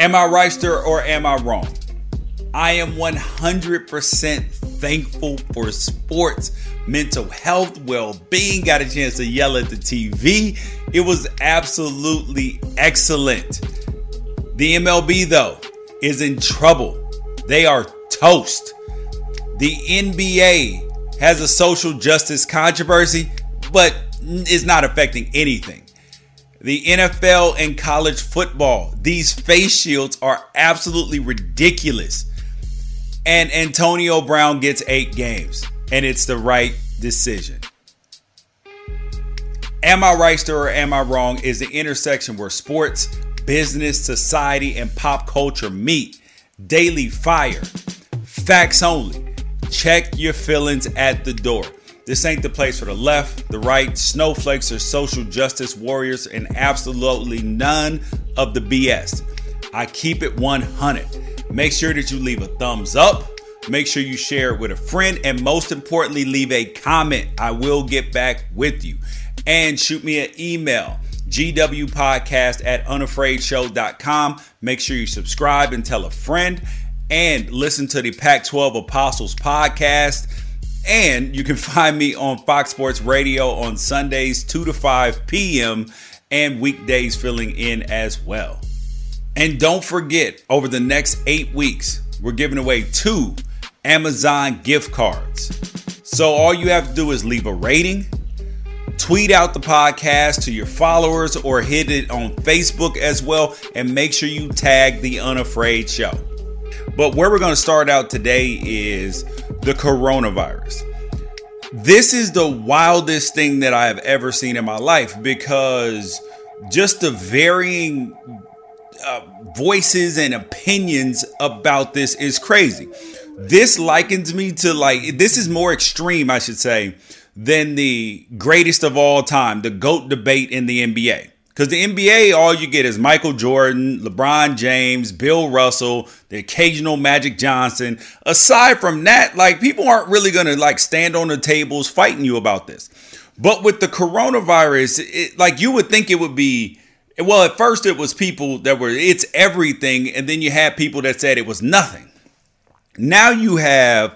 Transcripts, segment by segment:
Am I right, or am I wrong? I am 100% thankful for sports, mental health, well being. Got a chance to yell at the TV. It was absolutely excellent. The MLB, though, is in trouble. They are toast. The NBA has a social justice controversy, but is not affecting anything. The NFL and college football, these face shields are absolutely ridiculous. And Antonio Brown gets eight games, and it's the right decision. Am I right, or am I wrong? Is the intersection where sports, business, society, and pop culture meet. Daily fire. Facts only. Check your feelings at the door. This ain't the place for the left, the right, snowflakes, or social justice warriors, and absolutely none of the BS. I keep it 100. Make sure that you leave a thumbs up. Make sure you share it with a friend. And most importantly, leave a comment. I will get back with you. And shoot me an email gwpodcast at unafraidshow.com. Make sure you subscribe and tell a friend and listen to the Pac 12 Apostles podcast. And you can find me on Fox Sports Radio on Sundays, 2 to 5 p.m., and weekdays filling in as well. And don't forget, over the next eight weeks, we're giving away two Amazon gift cards. So all you have to do is leave a rating, tweet out the podcast to your followers, or hit it on Facebook as well, and make sure you tag the Unafraid Show. But where we're going to start out today is the coronavirus. This is the wildest thing that I have ever seen in my life because just the varying uh, voices and opinions about this is crazy. This likens me to like, this is more extreme, I should say, than the greatest of all time, the GOAT debate in the NBA. Because the NBA, all you get is Michael Jordan, LeBron James, Bill Russell, the occasional Magic Johnson. Aside from that, like people aren't really gonna like stand on the tables fighting you about this. But with the coronavirus, it, like you would think it would be. Well, at first it was people that were it's everything, and then you had people that said it was nothing. Now you have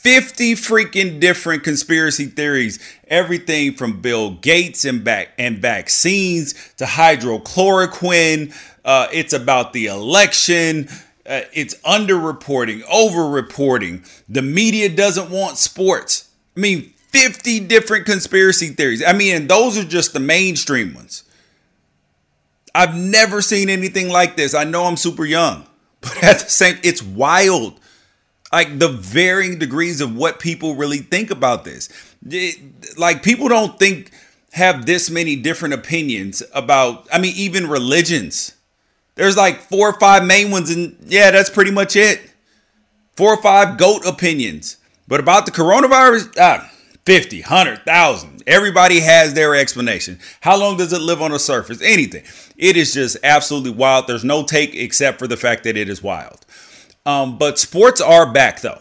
50 freaking different conspiracy theories. Everything from Bill Gates and back and vaccines to hydrochloroquine. Uh, it's about the election. Uh, it's underreporting, overreporting. The media doesn't want sports. I mean, 50 different conspiracy theories. I mean, and those are just the mainstream ones. I've never seen anything like this. I know I'm super young, but at the same, it's wild like the varying degrees of what people really think about this. It, like people don't think have this many different opinions about I mean even religions. There's like four or five main ones and yeah, that's pretty much it. Four or five goat opinions. But about the coronavirus, ah, 50, 100,000. Everybody has their explanation. How long does it live on the surface? Anything. It is just absolutely wild. There's no take except for the fact that it is wild. Um, but sports are back though.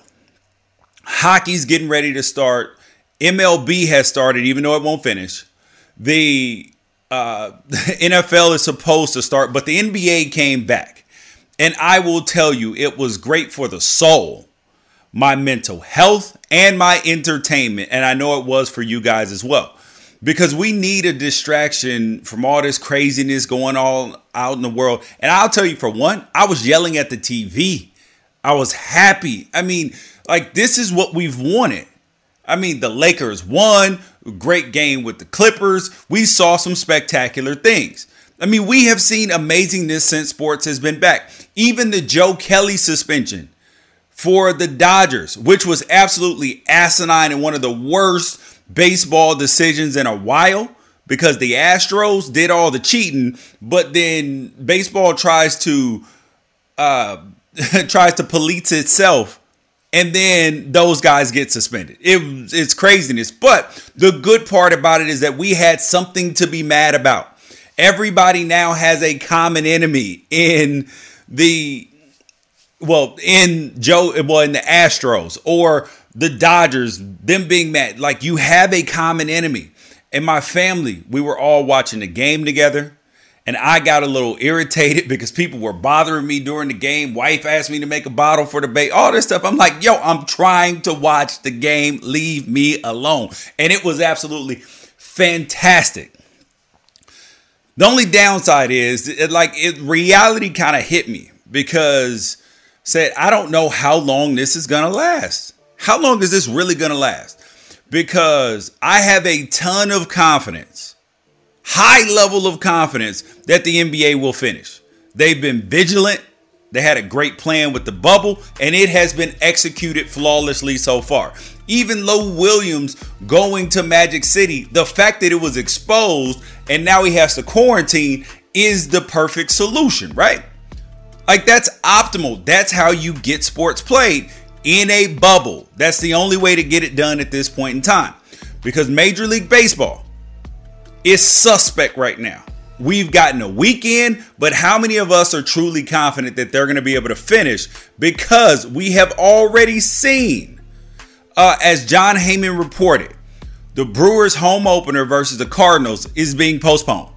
Hockey's getting ready to start. MLB has started, even though it won't finish. The uh, NFL is supposed to start, but the NBA came back. And I will tell you, it was great for the soul, my mental health, and my entertainment. And I know it was for you guys as well. Because we need a distraction from all this craziness going on out in the world. And I'll tell you, for one, I was yelling at the TV I was happy. I mean, like this is what we've wanted. I mean, the Lakers won, great game with the Clippers. We saw some spectacular things. I mean, we have seen amazingness since sports has been back. Even the Joe Kelly suspension for the Dodgers, which was absolutely asinine and one of the worst baseball decisions in a while because the Astros did all the cheating, but then baseball tries to uh, tries to police itself and then those guys get suspended. It, it's craziness. But the good part about it is that we had something to be mad about. Everybody now has a common enemy in the well, in Joe, well, in the Astros or the Dodgers, them being mad. Like you have a common enemy. And my family, we were all watching the game together. And I got a little irritated because people were bothering me during the game. Wife asked me to make a bottle for the bait, all this stuff. I'm like, yo, I'm trying to watch the game. Leave me alone. And it was absolutely fantastic. The only downside is, it, like, it, reality kind of hit me because said, I don't know how long this is gonna last. How long is this really gonna last? Because I have a ton of confidence high level of confidence that the NBA will finish. They've been vigilant. They had a great plan with the bubble, and it has been executed flawlessly so far. Even Lou Williams going to Magic City, the fact that it was exposed and now he has to quarantine is the perfect solution, right? Like that's optimal. That's how you get sports played in a bubble. That's the only way to get it done at this point in time. Because Major League Baseball, is suspect right now. We've gotten a weekend, but how many of us are truly confident that they're going to be able to finish? Because we have already seen, uh, as Jon Heyman reported, the Brewers' home opener versus the Cardinals is being postponed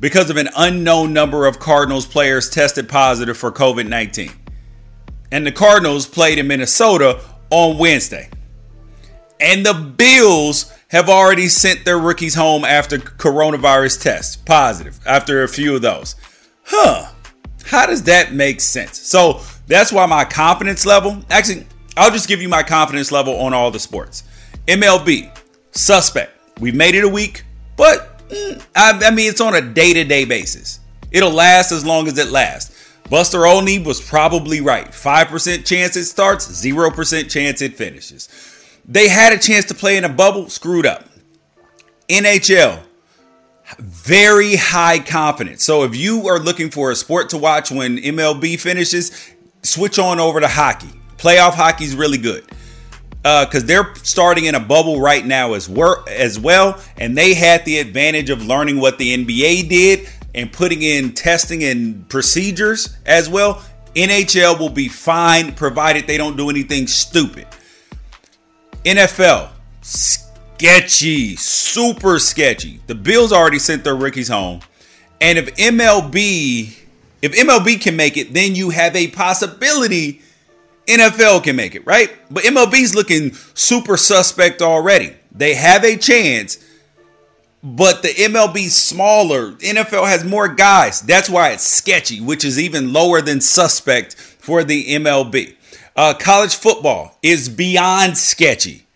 because of an unknown number of Cardinals players tested positive for COVID 19. And the Cardinals played in Minnesota on Wednesday. And the Bills have already sent their rookies home after coronavirus tests positive after a few of those. Huh. How does that make sense? So that's why my confidence level, actually, I'll just give you my confidence level on all the sports. MLB, suspect. We've made it a week, but mm, I, I mean, it's on a day to day basis. It'll last as long as it lasts. Buster Olney was probably right. 5% chance it starts, 0% chance it finishes. They had a chance to play in a bubble, screwed up. NHL, very high confidence. So if you are looking for a sport to watch when MLB finishes, switch on over to hockey. Playoff hockey is really good because uh, they're starting in a bubble right now as work as well, and they had the advantage of learning what the NBA did and putting in testing and procedures as well. NHL will be fine provided they don't do anything stupid. NFL, sketchy, super sketchy. The Bills already sent their rookies home. And if MLB, if MLB can make it, then you have a possibility NFL can make it, right? But MLB's looking super suspect already. They have a chance, but the MLB's smaller. NFL has more guys. That's why it's sketchy, which is even lower than suspect for the MLB. Uh, college football is beyond sketchy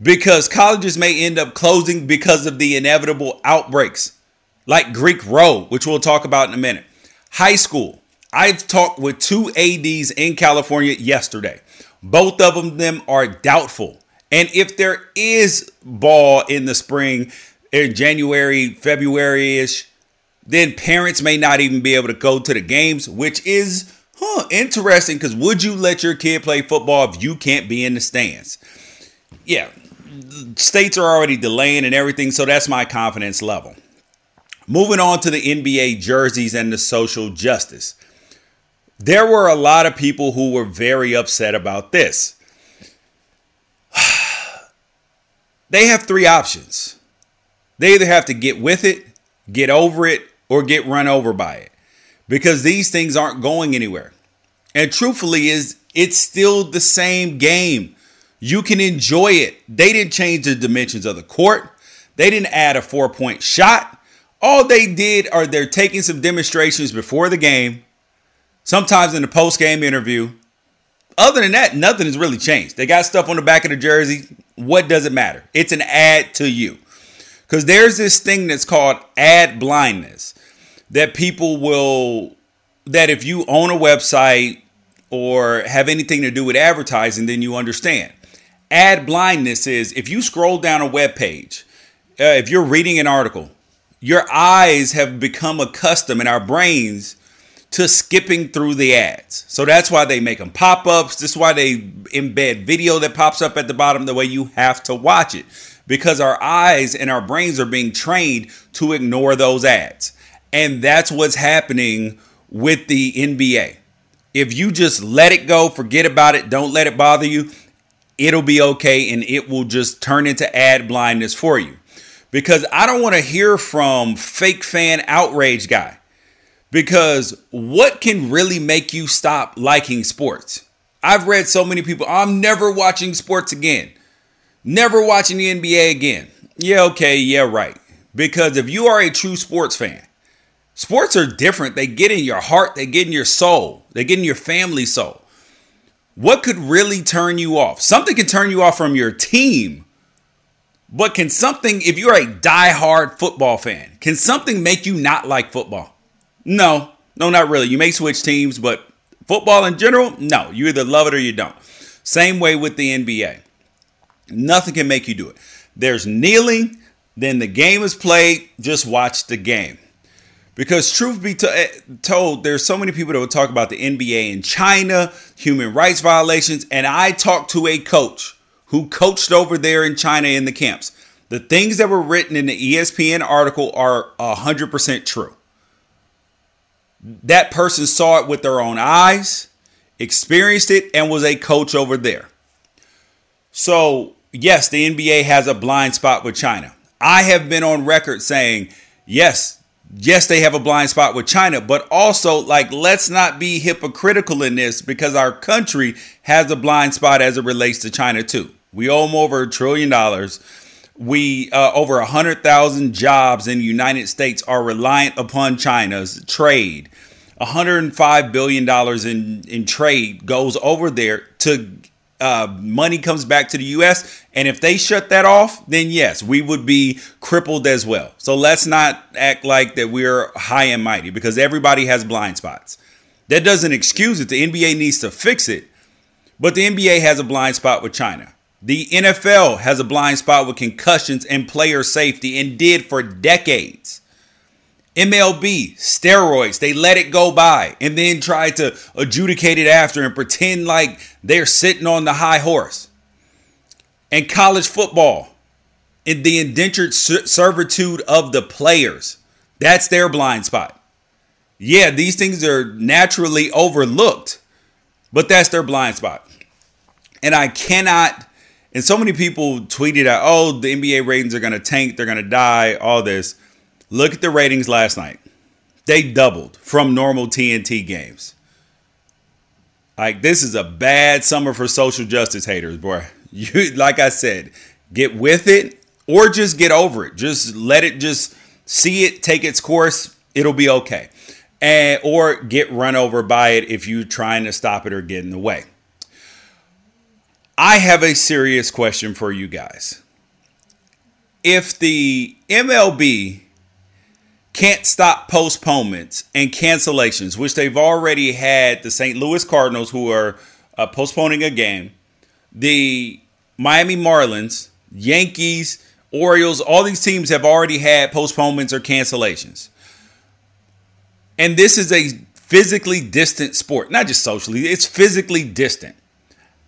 because colleges may end up closing because of the inevitable outbreaks, like Greek Row, which we'll talk about in a minute. High school. I've talked with two ADs in California yesterday. Both of them are doubtful. And if there is ball in the spring, in January, February ish, then parents may not even be able to go to the games, which is Huh, interesting. Because would you let your kid play football if you can't be in the stands? Yeah, states are already delaying and everything, so that's my confidence level. Moving on to the NBA jerseys and the social justice. There were a lot of people who were very upset about this. they have three options. They either have to get with it, get over it, or get run over by it because these things aren't going anywhere. And truthfully is it's still the same game. You can enjoy it. They didn't change the dimensions of the court. They didn't add a four-point shot. All they did are they're taking some demonstrations before the game, sometimes in the post-game interview. Other than that, nothing has really changed. They got stuff on the back of the jersey. What does it matter? It's an ad to you. Because there's this thing that's called ad blindness that people will that if you own a website or have anything to do with advertising, then you understand. Ad blindness is if you scroll down a web page, uh, if you're reading an article, your eyes have become accustomed in our brains to skipping through the ads. So that's why they make them pop ups. This is why they embed video that pops up at the bottom the way you have to watch it because our eyes and our brains are being trained to ignore those ads. And that's what's happening with the NBA. If you just let it go, forget about it, don't let it bother you, it'll be okay and it will just turn into ad blindness for you. because I don't want to hear from fake fan outrage guy. Because what can really make you stop liking sports? I've read so many people, I'm never watching sports again. Never watching the NBA again. Yeah, okay, yeah, right. Because if you are a true sports fan, sports are different. They get in your heart, they get in your soul, they get in your family soul. What could really turn you off? Something can turn you off from your team. But can something, if you're a die-hard football fan, can something make you not like football? No, no, not really. You may switch teams, but football in general, no. You either love it or you don't. Same way with the NBA. Nothing can make you do it. There's kneeling, then the game is played, just watch the game. Because truth be to- eh, told, there's so many people that would talk about the NBA in China, human rights violations, and I talked to a coach who coached over there in China in the camps. The things that were written in the ESPN article are 100% true. That person saw it with their own eyes, experienced it, and was a coach over there. So, yes, the NBA has a blind spot with China. I have been on record saying, yes, yes, they have a blind spot with China, but also, like, let's not be hypocritical in this because our country has a blind spot as it relates to China, too. We owe them over a trillion dollars. We uh, over a hundred thousand jobs in the United States are reliant upon China's trade. 105 billion dollars in in trade goes over there to uh, money comes back to the U.S. And if they shut that off, then yes, we would be crippled as well. So let's not act like that we're high and mighty because everybody has blind spots. That doesn't excuse it. The NBA needs to fix it. But the NBA has a blind spot with China. The NFL has a blind spot with concussions and player safety and did for decades. MLB, steroids, they let it go by and then try to adjudicate it after and pretend like they're sitting on the high horse. And college football, in the indentured servitude of the players, that's their blind spot. Yeah, these things are naturally overlooked, but that's their blind spot. And I cannot, and so many people tweeted out, oh, the NBA ratings are going to tank, they're going to die, all this. Look at the ratings last night. They doubled from normal TNT games. Like this is a bad summer for social justice haters, boy. You like I said, get with it or just get over it. Just let it just see it take its course. It'll be okay. And or get run over by it if you're trying to stop it or get in the way. I have a serious question for you guys. If the MLB can't stop postponements and cancellations, which they've already had the St. Louis Cardinals, who are uh, postponing a game, the Miami Marlins, Yankees, Orioles, all these teams have already had postponements or cancellations. And this is a physically distant sport, not just socially, it's physically distant.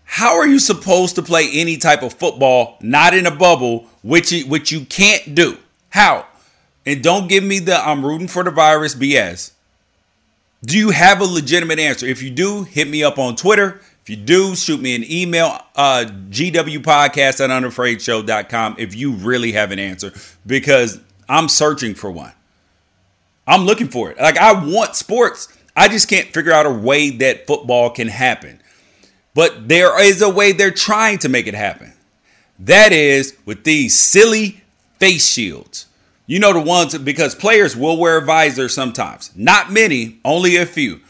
How are you supposed to play any type of football not in a bubble, which which you can't do? How? And don't give me the I'm rooting for the virus BS. Do you have a legitimate answer? If you do, hit me up on Twitter. If you do, shoot me an email, uh, gwpodcast at unafraidshow.com if you really have an answer because I'm searching for one. I'm looking for it. Like, I want sports. I just can't figure out a way that football can happen. But there is a way they're trying to make it happen. That is with these silly face shields. You know the ones because players will wear visors sometimes. Not many, only a few.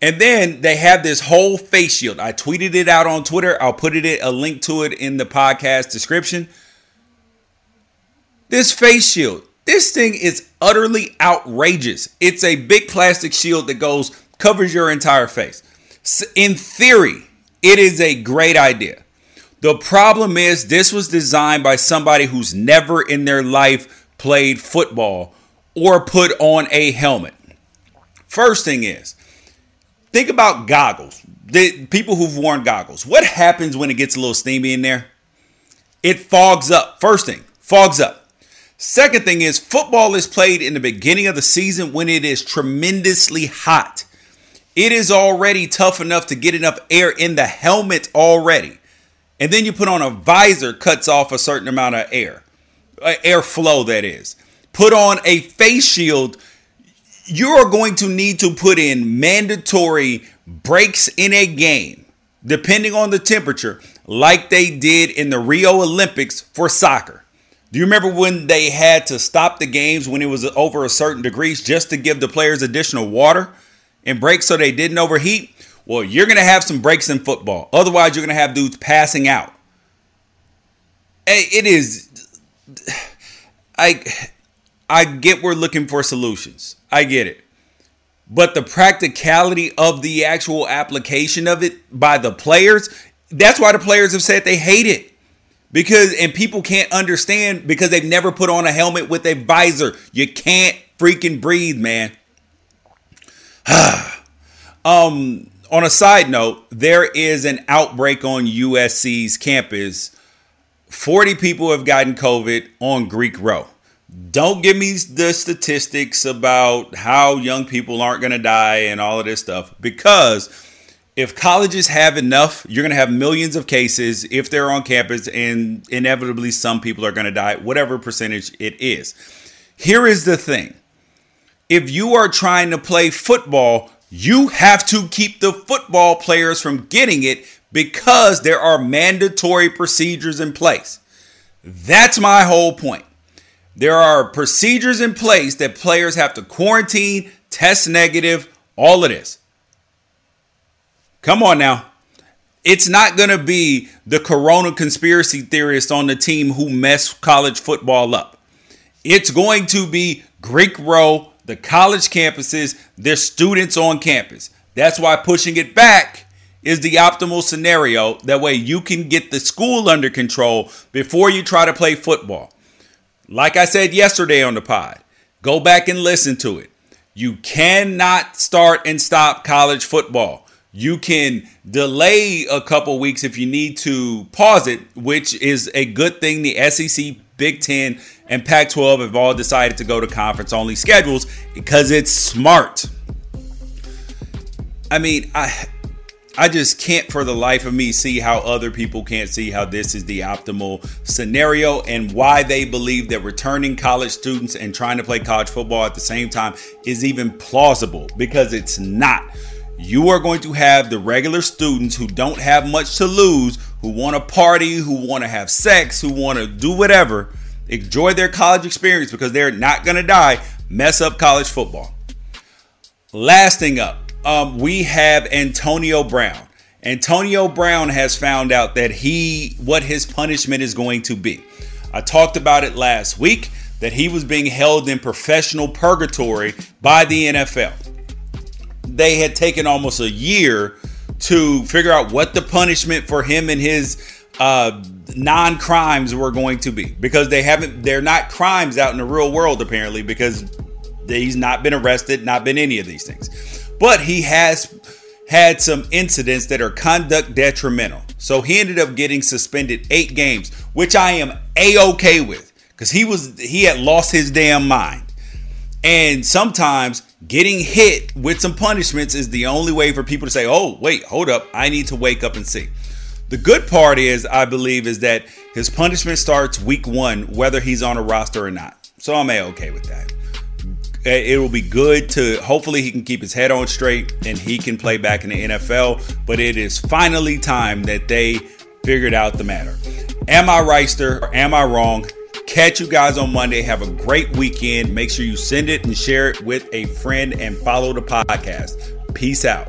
And then they have this whole face shield. I tweeted it out on Twitter. I'll put it a link to it in the podcast description. This face shield, this thing is utterly outrageous. It's a big plastic shield that goes covers your entire face. In theory, it is a great idea. The problem is this was designed by somebody who's never in their life played football or put on a helmet. First thing is, think about goggles. The people who've worn goggles. What happens when it gets a little steamy in there? It fogs up. First thing, fogs up. Second thing is, football is played in the beginning of the season when it is tremendously hot. It is already tough enough to get enough air in the helmet already. And then you put on a visor, cuts off a certain amount of air airflow that is. Put on a face shield. You are going to need to put in mandatory breaks in a game, depending on the temperature, like they did in the Rio Olympics for soccer. Do you remember when they had to stop the games when it was over a certain degrees just to give the players additional water and breaks so they didn't overheat? Well, you're going to have some breaks in football. Otherwise, you're going to have dudes passing out. Hey, it is. I, I get we're looking for solutions. I get it. But the practicality of the actual application of it by the players, that's why the players have said they hate it. Because and people can't understand because they've never put on a helmet with a visor. You can't freaking breathe, man. um on a side note, there is an outbreak on USC's campus. 40 people have gotten COVID on Greek Row. Don't give me the statistics about how young people aren't going to die and all of this stuff because if colleges have enough, you're going to have millions of cases if they're on campus, and inevitably some people are going to die, whatever percentage it is. Here is the thing if you are trying to play football, you have to keep the football players from getting it because there are mandatory procedures in place. That's my whole point. There are procedures in place that players have to quarantine, test negative, all of this. Come on now. It's not going to be the corona conspiracy theorists on the team who mess college football up. It's going to be Greek Row the college campuses, their students on campus. That's why pushing it back is the optimal scenario. That way you can get the school under control before you try to play football. Like I said yesterday on the pod, go back and listen to it. You cannot start and stop college football. You can delay a couple weeks if you need to pause it, which is a good thing. The SEC, Big Ten, and Pac 12 have all decided to go to conference only schedules because it's smart. I mean, I. I just can't for the life of me see how other people can't see how this is the optimal scenario and why they believe that returning college students and trying to play college football at the same time is even plausible because it's not. You are going to have the regular students who don't have much to lose, who want to party, who want to have sex, who want to do whatever enjoy their college experience because they're not going to die, mess up college football. Last thing up, um, we have Antonio Brown. Antonio Brown has found out that he, what his punishment is going to be. I talked about it last week that he was being held in professional purgatory by the NFL. They had taken almost a year to figure out what the punishment for him and his uh, non-crimes were going to be because they haven't they're not crimes out in the real world apparently because he's not been arrested not been any of these things but he has had some incidents that are conduct detrimental so he ended up getting suspended eight games which i am a-okay with because he was he had lost his damn mind and sometimes getting hit with some punishments is the only way for people to say oh wait hold up i need to wake up and see the good part is, I believe, is that his punishment starts week one, whether he's on a roster or not. So I'm a okay with that. Eh, it will be good to hopefully he can keep his head on straight and he can play back in the NFL. But it is finally time that they figured out the matter. Am I right, or am I wrong? Catch you guys on Monday. Have a great weekend. Make sure you send it and share it with a friend and follow the podcast. Peace out.